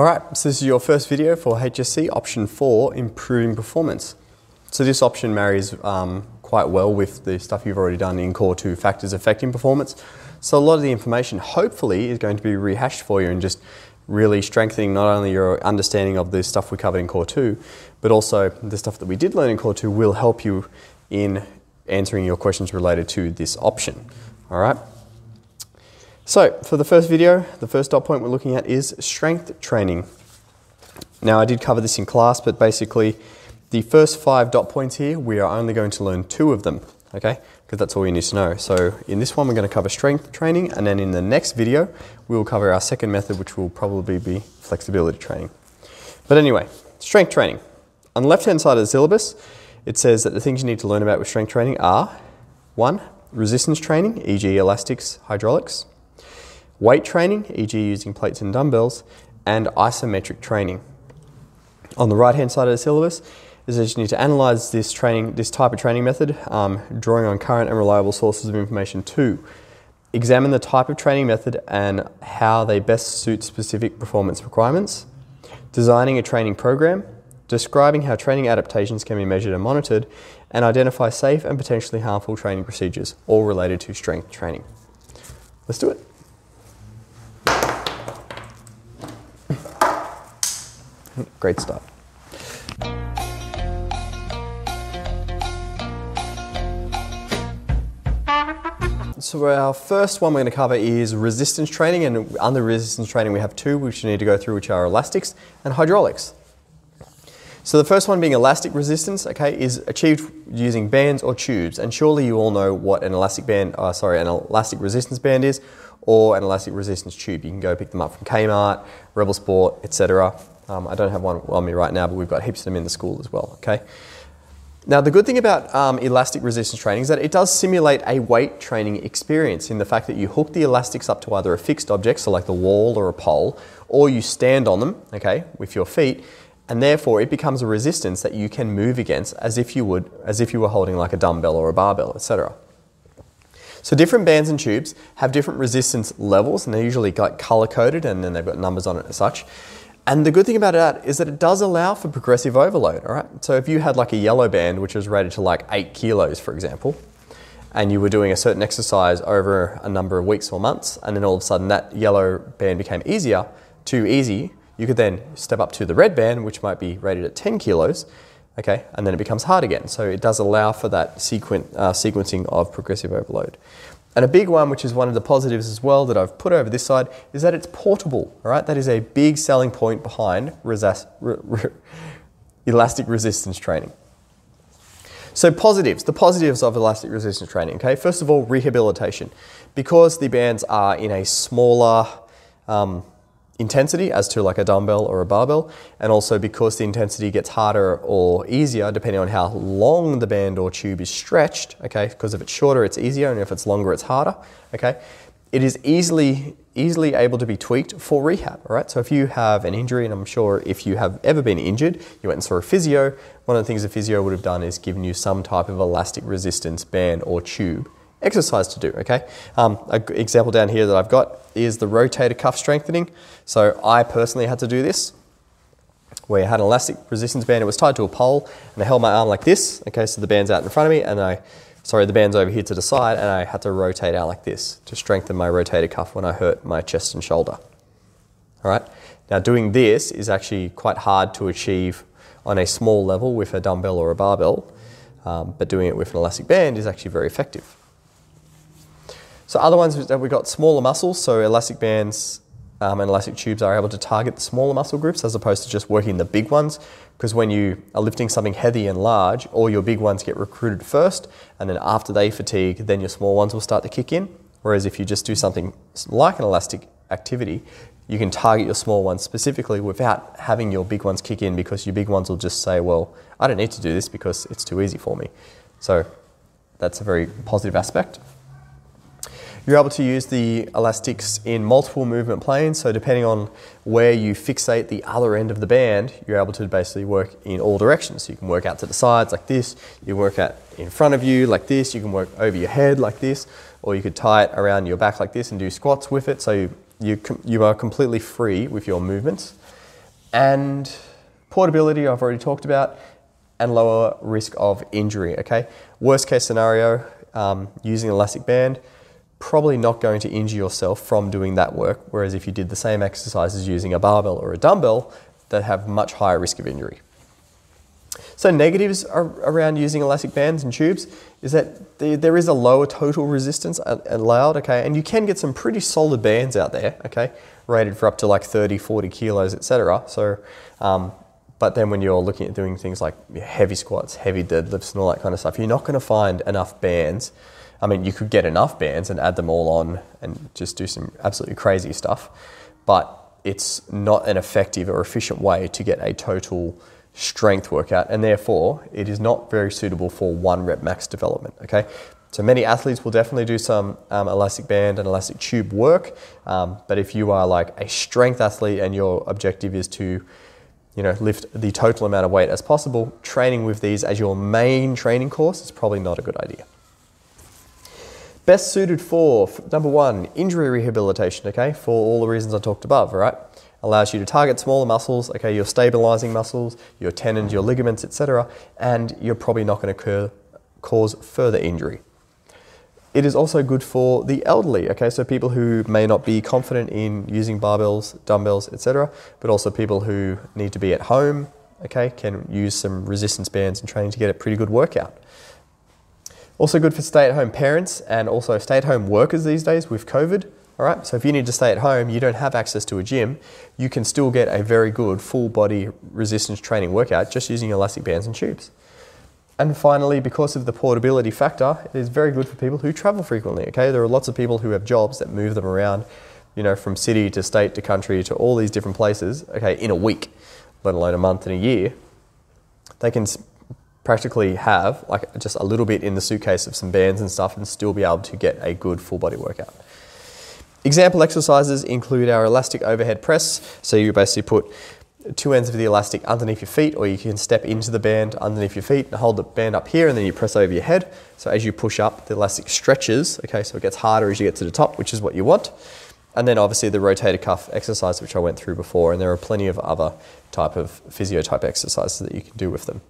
All right, so this is your first video for HSC option four, improving performance. So this option marries um, quite well with the stuff you've already done in core two factors affecting performance. So a lot of the information hopefully is going to be rehashed for you and just really strengthening not only your understanding of the stuff we covered in core two, but also the stuff that we did learn in core two will help you in answering your questions related to this option. All right. So for the first video, the first dot point we're looking at is strength training. Now I did cover this in class, but basically the first five dot points here, we are only going to learn two of them, okay? Because that's all you need to know. So in this one, we're going to cover strength training, and then in the next video, we will cover our second method, which will probably be flexibility training. But anyway, strength training. On the left-hand side of the syllabus, it says that the things you need to learn about with strength training are one, resistance training, e.g. elastics, hydraulics weight training, e.g. using plates and dumbbells, and isometric training. On the right hand side of the syllabus is that you need to analyze this training, this type of training method, um, drawing on current and reliable sources of information. Two, examine the type of training method and how they best suit specific performance requirements. Designing a training program, describing how training adaptations can be measured and monitored, and identify safe and potentially harmful training procedures, all related to strength training. Let's do it. Great stuff. So our first one we're going to cover is resistance training, and under resistance training we have two which you need to go through, which are elastics and hydraulics. So the first one being elastic resistance, okay, is achieved using bands or tubes, and surely you all know what an elastic band, uh, sorry, an elastic resistance band is, or an elastic resistance tube. You can go pick them up from Kmart, Rebel Sport, etc. Um, I don't have one on me right now, but we've got heaps of them in the school as well, okay? Now, the good thing about um, elastic resistance training is that it does simulate a weight training experience in the fact that you hook the elastics up to either a fixed object, so like the wall or a pole, or you stand on them, okay, with your feet, and therefore it becomes a resistance that you can move against as if you would, as if you were holding like a dumbbell or a barbell, etc. So different bands and tubes have different resistance levels, and they're usually like color coded, and then they've got numbers on it as such. And the good thing about that is that it does allow for progressive overload, all right? So if you had like a yellow band, which was rated to like eight kilos, for example, and you were doing a certain exercise over a number of weeks or months, and then all of a sudden that yellow band became easier, too easy, you could then step up to the red band, which might be rated at 10 kilos, okay, and then it becomes hard again. So it does allow for that sequen- uh, sequencing of progressive overload. And a big one, which is one of the positives as well that I've put over this side, is that it's portable. All right, that is a big selling point behind re- re- elastic resistance training. So positives, the positives of elastic resistance training. Okay, first of all, rehabilitation, because the bands are in a smaller um, intensity as to like a dumbbell or a barbell, and also because the intensity gets harder or easier depending on how long the band or tube is stretched, okay, because if it's shorter it's easier and if it's longer it's harder, okay, it is easily easily able to be tweaked for rehab, all right? So if you have an injury, and I'm sure if you have ever been injured, you went and saw a physio, one of the things a physio would have done is given you some type of elastic resistance band or tube exercise to do, okay? Um, an example down here that I've got is the rotator cuff strengthening. So I personally had to do this where I had an elastic resistance band. It was tied to a pole and I held my arm like this, okay, so the band's out in front of me and I, sorry, the band's over here to the side and I had to rotate out like this to strengthen my rotator cuff when I hurt my chest and shoulder. All right? Now doing this is actually quite hard to achieve on a small level with a dumbbell or a barbell, um, but doing it with an elastic band is actually very effective. So other ones that we've got smaller muscles, so elastic bands um, and elastic tubes are able to target the smaller muscle groups as opposed to just working the big ones. Because when you are lifting something heavy and large, all your big ones get recruited first, and then after they fatigue, then your small ones will start to kick in. Whereas if you just do something like an elastic activity, you can target your small ones specifically without having your big ones kick in because your big ones will just say, well, I don't need to do this because it's too easy for me. So that's a very positive aspect. You're able to use the elastics in multiple movement planes, so depending on where you fixate the other end of the band, you're able to basically work in all directions. So you can work out to the sides like this, you work out in front of you like this, you can work over your head like this, or you could tie it around your back like this and do squats with it. So you, you, you are completely free with your movements. and portability, I've already talked about, and lower risk of injury. Okay, worst case scenario, um, using elastic band, probably not going to injure yourself from doing that work. Whereas if you did the same exercises using a barbell or a dumbbell, that have much higher risk of injury. So negatives around using elastic bands and tubes is that there is a lower total resistance allowed, okay, and you can get some pretty solid bands out there, okay, rated for up to like 30, 40 kilos, etc. So, um, but then when you're looking at doing things like heavy squats, heavy deadlifts, and all that kind of stuff, you're not going to find enough bands. I mean, you could get enough bands and add them all on and just do some absolutely crazy stuff, but it's not an effective or efficient way to get a total strength workout, and therefore it is not very suitable for one rep max development. Okay, so many athletes will definitely do some um, elastic band and elastic tube work, um, but if you are like a strength athlete and your objective is to you know, lift the total amount of weight as possible, training with these as your main training course is probably not a good idea. Best suited for, number one, injury rehabilitation, okay, for all the reasons I talked above, right? Allows you to target smaller muscles, okay, your stabilizing muscles, your tendons, your ligaments, etc., and you're probably not going to cause further injury. It is also good for the elderly, okay, so people who may not be confident in using barbells, dumbbells, etc., but also people who need to be at home, okay, can use some resistance bands and training to get a pretty good workout. Also good for stay-at-home parents and also stay-at-home workers these days with COVID. All right, so if you need to stay at home, you don't have access to a gym, you can still get a very good full body resistance training workout just using elastic bands and tubes. And finally, because of the portability factor, it is very good for people who travel frequently. Okay, there are lots of people who have jobs that move them around, you know, from city to state to country to all these different places. Okay, in a week, let alone a month and a year, they can practically have like just a little bit in the suitcase of some bands and stuff and still be able to get a good full body workout. Example exercises include our elastic overhead press. So you basically put two ends of the elastic underneath your feet, or you can step into the band underneath your feet and hold the band up here, and then you press over your head. So as you push up, the elastic stretches, okay, so it gets harder as you get to the top, which is what you want. And then obviously the rotator cuff exercise, which I went through before, and there are plenty of other type of physio type exercises that you can do with them.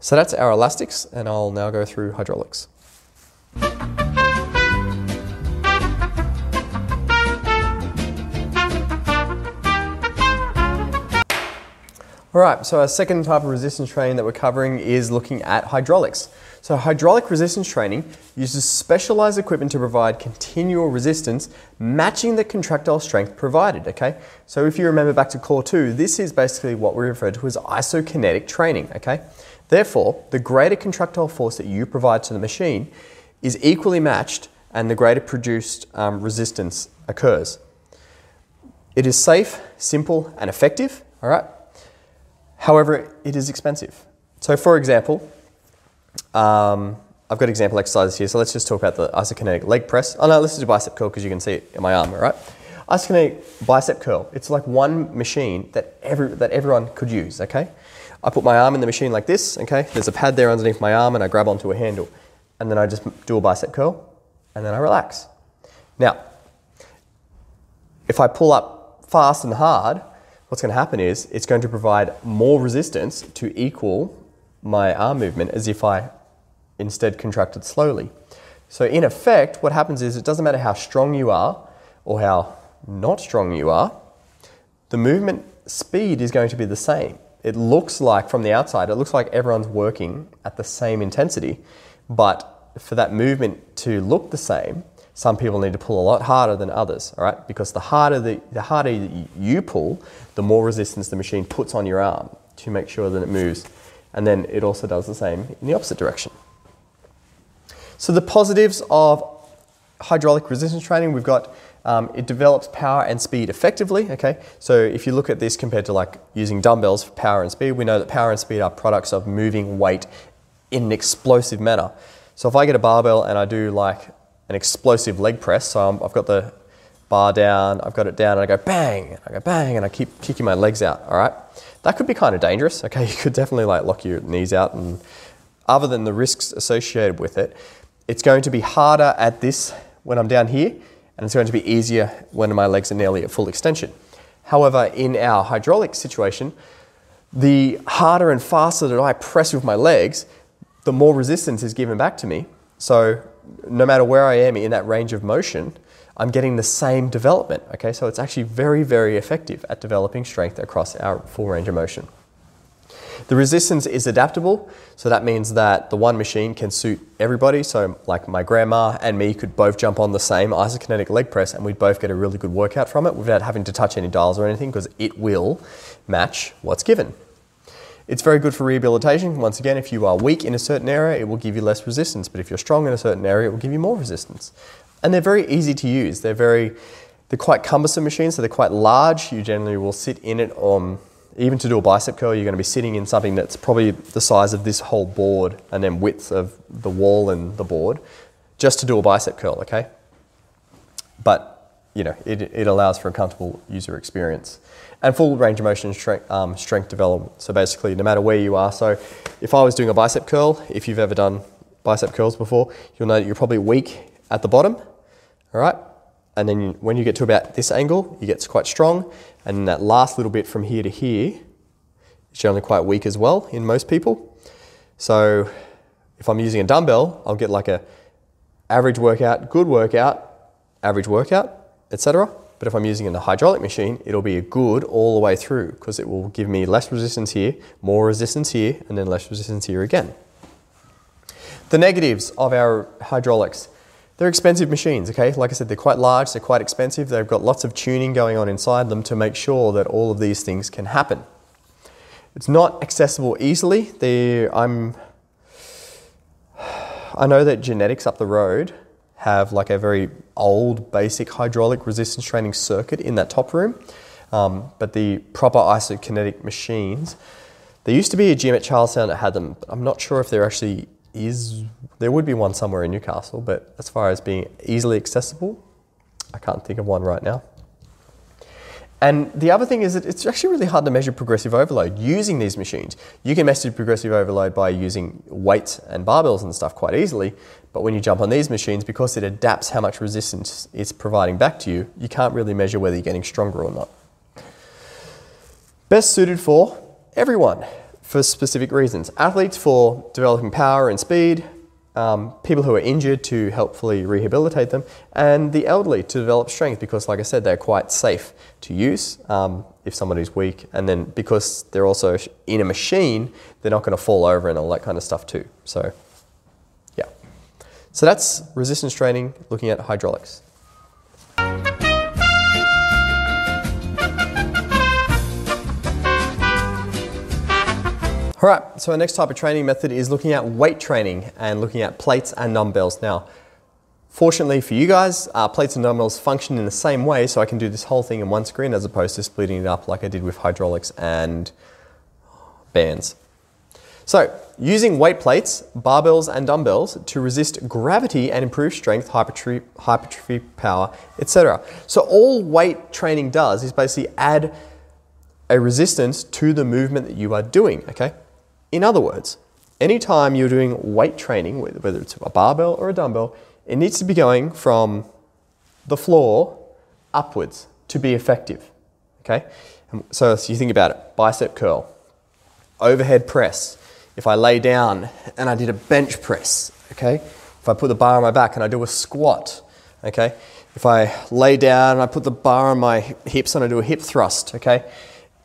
So that's our elastics, and I'll now go through hydraulics. All right, so our second type of resistance training that we're covering is looking at hydraulics. So hydraulic resistance training uses specialized equipment to provide continual resistance matching the contractile strength provided, okay? So if you remember back to core two, this is basically what we refer to as isokinetic training, okay? Therefore, the greater contractile force that you provide to the machine is equally matched and the greater produced um, resistance occurs. It is safe, simple, and effective, all right? However, it is expensive. So for example, um, I've got example exercises here. So let's just talk about the isokinetic leg press. Oh no, let's do bicep curl because you can see it in my arm, all right? Isokinetic bicep curl. It's like one machine that every that everyone could use. Okay, I put my arm in the machine like this. Okay, there's a pad there underneath my arm, and I grab onto a handle, and then I just do a bicep curl, and then I relax. Now, if I pull up fast and hard, what's going to happen is it's going to provide more resistance to equal my arm movement as if I instead contracted slowly. So in effect, what happens is it doesn't matter how strong you are or how not strong you are, the movement speed is going to be the same. It looks like from the outside, it looks like everyone's working at the same intensity, but for that movement to look the same, some people need to pull a lot harder than others, all right? Because the harder the, the harder you pull, the more resistance the machine puts on your arm to make sure that it moves. And then it also does the same in the opposite direction. So the positives of hydraulic resistance training, we've got um, it develops power and speed effectively. Okay, so if you look at this compared to like using dumbbells for power and speed, we know that power and speed are products of moving weight in an explosive manner. So if I get a barbell and I do like an explosive leg press. So i have got the bar down, I've got it down, and I go bang, and I go bang, and I keep kicking my legs out. All right, that could be kind of dangerous. Okay, you could definitely like lock your knees out, and other than the risks associated with it, it's going to be harder at this when I'm down here, and it's going to be easier when my legs are nearly at full extension. However, in our hydraulic situation, the harder and faster that I press with my legs, the more resistance is given back to me. So no matter where I am in that range of motion, I'm getting the same development. Okay, so it's actually very, very effective at developing strength across our full range of motion. The resistance is adaptable, so that means that the one machine can suit everybody. So, like my grandma and me could both jump on the same isokinetic leg press and we'd both get a really good workout from it without having to touch any dials or anything because it will match what's given. It's very good for rehabilitation. Once again, if you are weak in a certain area, it will give you less resistance, but if you're strong in a certain area, it will give you more resistance. And they're very easy to use. They're very they're quite cumbersome machines, so they're quite large. You generally will sit in it on even to do a bicep curl, you're going to be sitting in something that's probably the size of this whole board and then width of the wall and the board just to do a bicep curl, okay? But, you know, it, it allows for a comfortable user experience. And full range of motion strength, um, strength development. So basically, no matter where you are. So if I was doing a bicep curl, if you've ever done bicep curls before, you'll know that you're probably weak at the bottom, all right? And then when you get to about this angle, you get quite strong. And that last little bit from here to here is generally quite weak as well in most people. So if I'm using a dumbbell, I'll get like a average workout, good workout, average workout, etc. But if I'm using a hydraulic machine, it'll be a good all the way through because it will give me less resistance here, more resistance here, and then less resistance here again. The negatives of our hydraulics. They're expensive machines, okay? Like I said, they're quite large, they're quite expensive, they've got lots of tuning going on inside them to make sure that all of these things can happen. It's not accessible easily. They're, I'm, I know that Genesis up the road have like a very old basic hydraulic resistance training circuit in that top room, um, but the proper isokinetic machines, there used to be a gym at Charlestown that had them. But I'm not sure if they're actually is there would be one somewhere in Newcastle, but as far as being easily accessible, I can't think of one right now. And the other thing is that it's actually really hard to measure progressive overload using these machines. You can measure progressive overload by using weights and barbells and stuff quite easily, but when you jump on these machines, because it adapts how much resistance it's providing back to you, you can't really measure whether you're getting stronger or not. Best suited for everyone for specific reasons. Athletes for developing power and speed, um, people who are injured to helpfully rehabilitate them, and the elderly to develop strength because, like I said, they're quite safe to use um, if somebody's weak, and then because they're also in a machine, they're not going to fall over and all that kind of stuff too. So, yeah. So that's resistance training looking at hydraulics. All right, so our next type of training method is looking at weight training and looking at plates and dumbbells. Now, fortunately for you guys, uh, plates and dumbbells function in the same way, so I can do this whole thing in one screen as opposed to splitting it up like I did with hydraulics and bands. So, using weight plates, barbells, and dumbbells to resist gravity and improve strength, hypertrophy, hypertrophy power, etc. So, all weight training does is basically add a resistance to the movement that you are doing, okay? In other words, anytime you're doing weight training, whether it's a barbell or a dumbbell, it needs to be going from the floor upwards to be effective. Okay? Um, so, so you think about it bicep curl, overhead press. If I lay down and I did a bench press, okay? If I put the bar on my back and I do a squat, okay? If I lay down and I put the bar on my hips and I do a hip thrust, okay?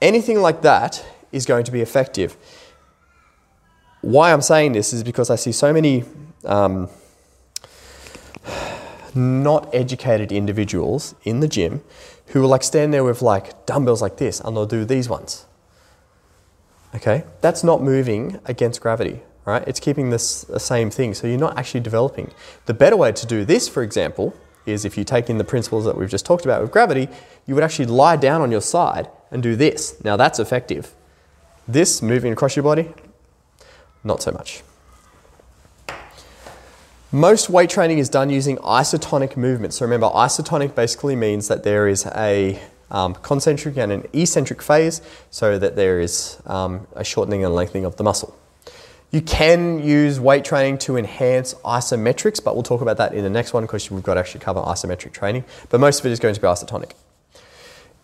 Anything like that is going to be effective why I'm saying this is because I see so many um, not educated individuals in the gym who will like stand there with like dumbbells like this and they'll do these ones. Okay, that's not moving against gravity, right? It's keeping this the same thing, so you're not actually developing. The better way to do this, for example, is if you take in the principles that we've just talked about with gravity, you would actually lie down on your side and do this. Now that's effective. This moving across your body, not so much. Most weight training is done using isotonic movement. So remember, isotonic basically means that there is a um, concentric and an eccentric phase, so that there is um, a shortening and lengthening of the muscle. You can use weight training to enhance isometrics, but we'll talk about that in the next one because we've got to actually cover isometric training. But most of it is going to be isotonic.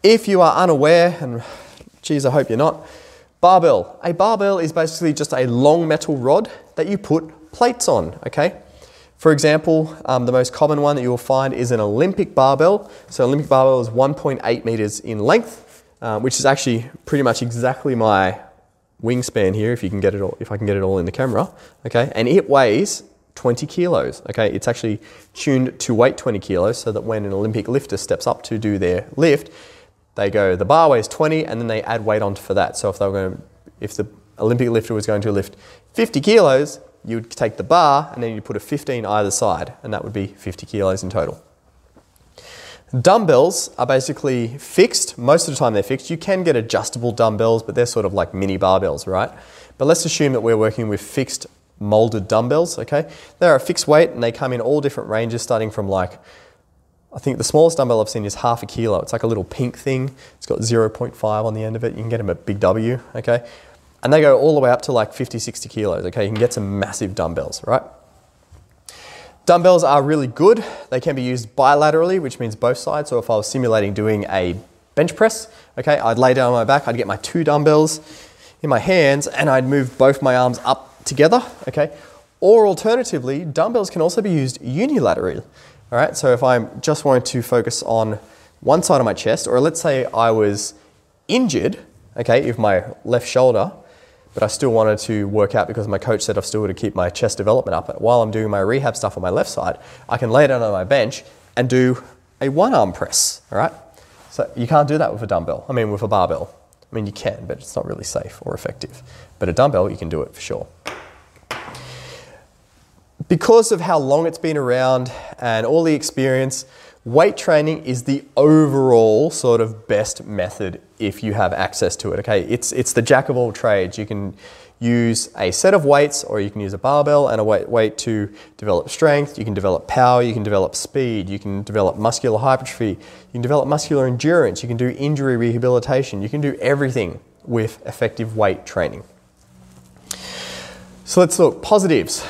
If you are unaware, and geez, I hope you're not, barbell. A barbell is basically just a long metal rod that you put plates on, okay? For example, um, the most common one that you will find is an Olympic barbell. So Olympic barbell is 1.8 meters in length, uh, which is actually pretty much exactly my wingspan here, if you can get it all, if I can get it all in the camera, okay? And it weighs 20 kilos, okay? It's actually tuned to weight 20 kilos so that when an Olympic lifter steps up to do their lift, they go, the bar weighs 20 and then they add weight onto for that. So if they were going to, if the Olympic lifter was going to lift 50 kilos, you would take the bar and then you'd put a 15 either side, and that would be 50 kilos in total. Dumbbells are basically fixed. Most of the time they're fixed. You can get adjustable dumbbells, but they're sort of like mini barbells, right? But let's assume that we're working with fixed molded dumbbells, okay? They're a fixed weight and they come in all different ranges starting from like, I think the smallest dumbbell I've seen is half a kilo. It's like a little pink thing. It's got 0.5 on the end of it. You can get them at Big W, okay? And they go all the way up to like 50, 60 kilos, okay? You can get some massive dumbbells, right? Dumbbells are really good. They can be used bilaterally, which means both sides. So if I was simulating doing a bench press, okay, I'd lay down on my back, I'd get my two dumbbells in my hands, and I'd move both my arms up together, okay? Or alternatively, dumbbells can also be used unilaterally, all right? So if I'm just wanting to focus on one side of my chest, or let's say I was injured, okay, if my left shoulder, but I still wanted to work out because my coach said I've still got to keep my chest development up. But while I'm doing my rehab stuff on my left side, I can lay down on my bench and do a one arm press, all right? So you can't do that with a dumbbell. I mean, with a barbell. I mean, you can, but it's not really safe or effective. But a dumbbell, you can do it for sure. Because of how long it's been around and all the experience, weight training is the overall sort of best method if you have access to it. Okay, it's it's the jack of all trades. You can use a set of weights or you can use a barbell and a weight, weight to develop strength, you can develop power, you can develop speed, you can develop muscular hypertrophy, you can develop muscular endurance, you can do injury rehabilitation, you can do everything with effective weight training. So let's look positives.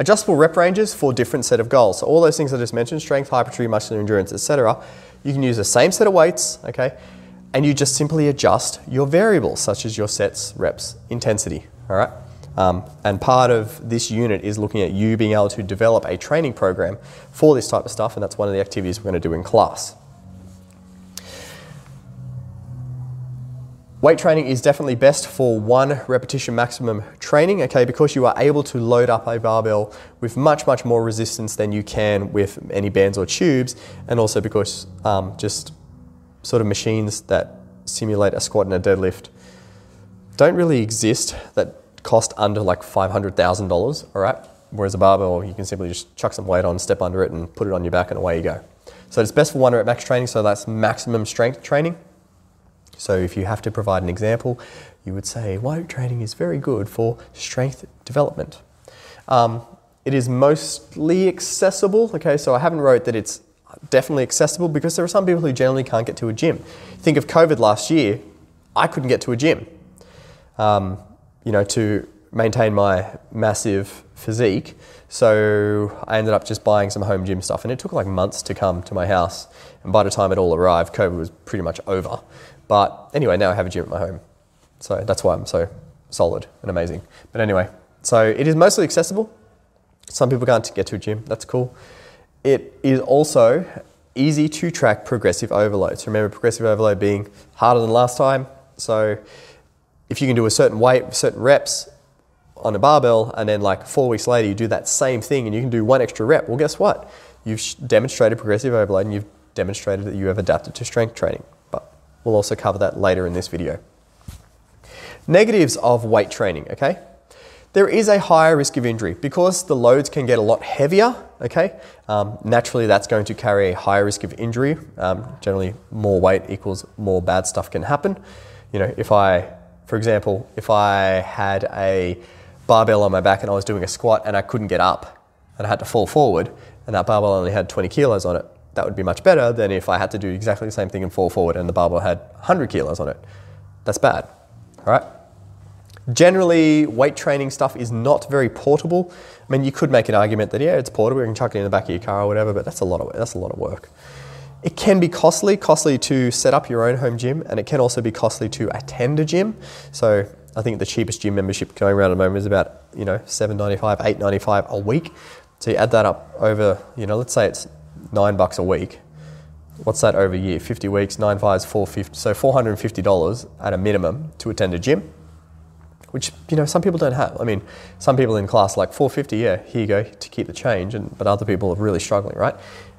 Adjustable rep ranges for different set of goals. So all those things I just mentioned, strength, hypertrophy, muscular endurance, etc. You can use the same set of weights, okay, and you just simply adjust your variables, such as your sets, reps, intensity, all right? Um, and part of this unit is looking at you being able to develop a training program for this type of stuff, and that's one of the activities we're going to do in class. Weight training is definitely best for one repetition maximum training, okay, because you are able to load up a barbell with much, much more resistance than you can with any bands or tubes, and also because um, just sort of machines that simulate a squat and a deadlift don't really exist that cost under like $500,000, all right? Whereas a barbell, you can simply just chuck some weight on, step under it, and put it on your back, and away you go. So it's best for one rep max training, so that's maximum strength training. So if you have to provide an example, you would say weight training is very good for strength development. Um, it is mostly accessible. Okay, so I haven't wrote that it's definitely accessible because there are some people who generally can't get to a gym. Think of COVID last year. I couldn't get to a gym. Um, you know, to maintain my massive physique. So I ended up just buying some home gym stuff, and it took like months to come to my house. And by the time it all arrived, COVID was pretty much over. But anyway, now I have a gym at my home. So that's why I'm so solid and amazing. But anyway, so it is mostly accessible. Some people can't get to a gym, that's cool. It is also easy to track progressive overload. So remember progressive overload being harder than last time. So if you can do a certain weight, certain reps on a barbell, and then like four weeks later you do that same thing and you can do one extra rep, well, guess what? You've demonstrated progressive overload and you've demonstrated that you have adapted to strength training. We'll also cover that later in this video. Negatives of weight training, okay? There is a higher risk of injury because the loads can get a lot heavier, okay? Um, naturally, that's going to carry a higher risk of injury. Um, generally, more weight equals more bad stuff can happen. You know, if I, for example, if I had a barbell on my back and I was doing a squat and I couldn't get up and I had to fall forward and that barbell only had 20 kilos on it, that would be much better than if I had to do exactly the same thing and fall forward and the barbell had 100 kilos on it. That's bad. All right. Generally, weight training stuff is not very portable. I mean, you could make an argument that yeah, it's portable. You can chuck it in the back of your car or whatever, but that's a lot of that's a lot of work. it can be costly, costly to set up your own home gym, and it can also be costly to attend a gym. So I think the cheapest gym membership going around at the moment is about you know seven ninety five, eight ninety five a week. So you add that up over you know let's say it's nine bucks a week. What's that over a year? Fifty weeks, nine fives, four fifty. So four hundred and fifty dollars at a minimum to attend a gym which you know some people don't have. I mean, some people in class like 450, yeah, here you go to keep the change, and but other people are really struggling, right?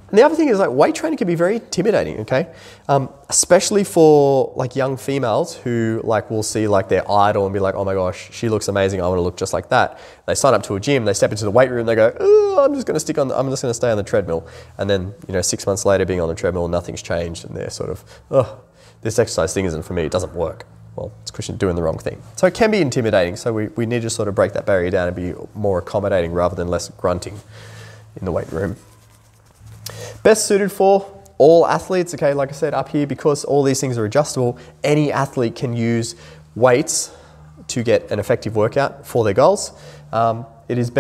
And the other thing is like weight training can be very intimidating, okay? Um, especially for like young females who like will see like their idol and be like, oh my gosh, she looks amazing. I want to look just like that. They sign up to a gym, they step into the weight room, they go, oh, I'm just going to stick on, the, I'm just going to stay on the treadmill. And then you know six months later, being on the treadmill, nothing's changed, and they're sort of, oh, this exercise thing isn't for me. It doesn't work well, it's Christian doing the wrong thing. So it can be intimidating. So we, we need to sort of break that barrier down and be more accommodating rather than less grunting in the weight room. Best suited for all athletes, okay, like I said up here, because all these things are adjustable, any athlete can use weights to get an effective workout for their goals. Um, it is best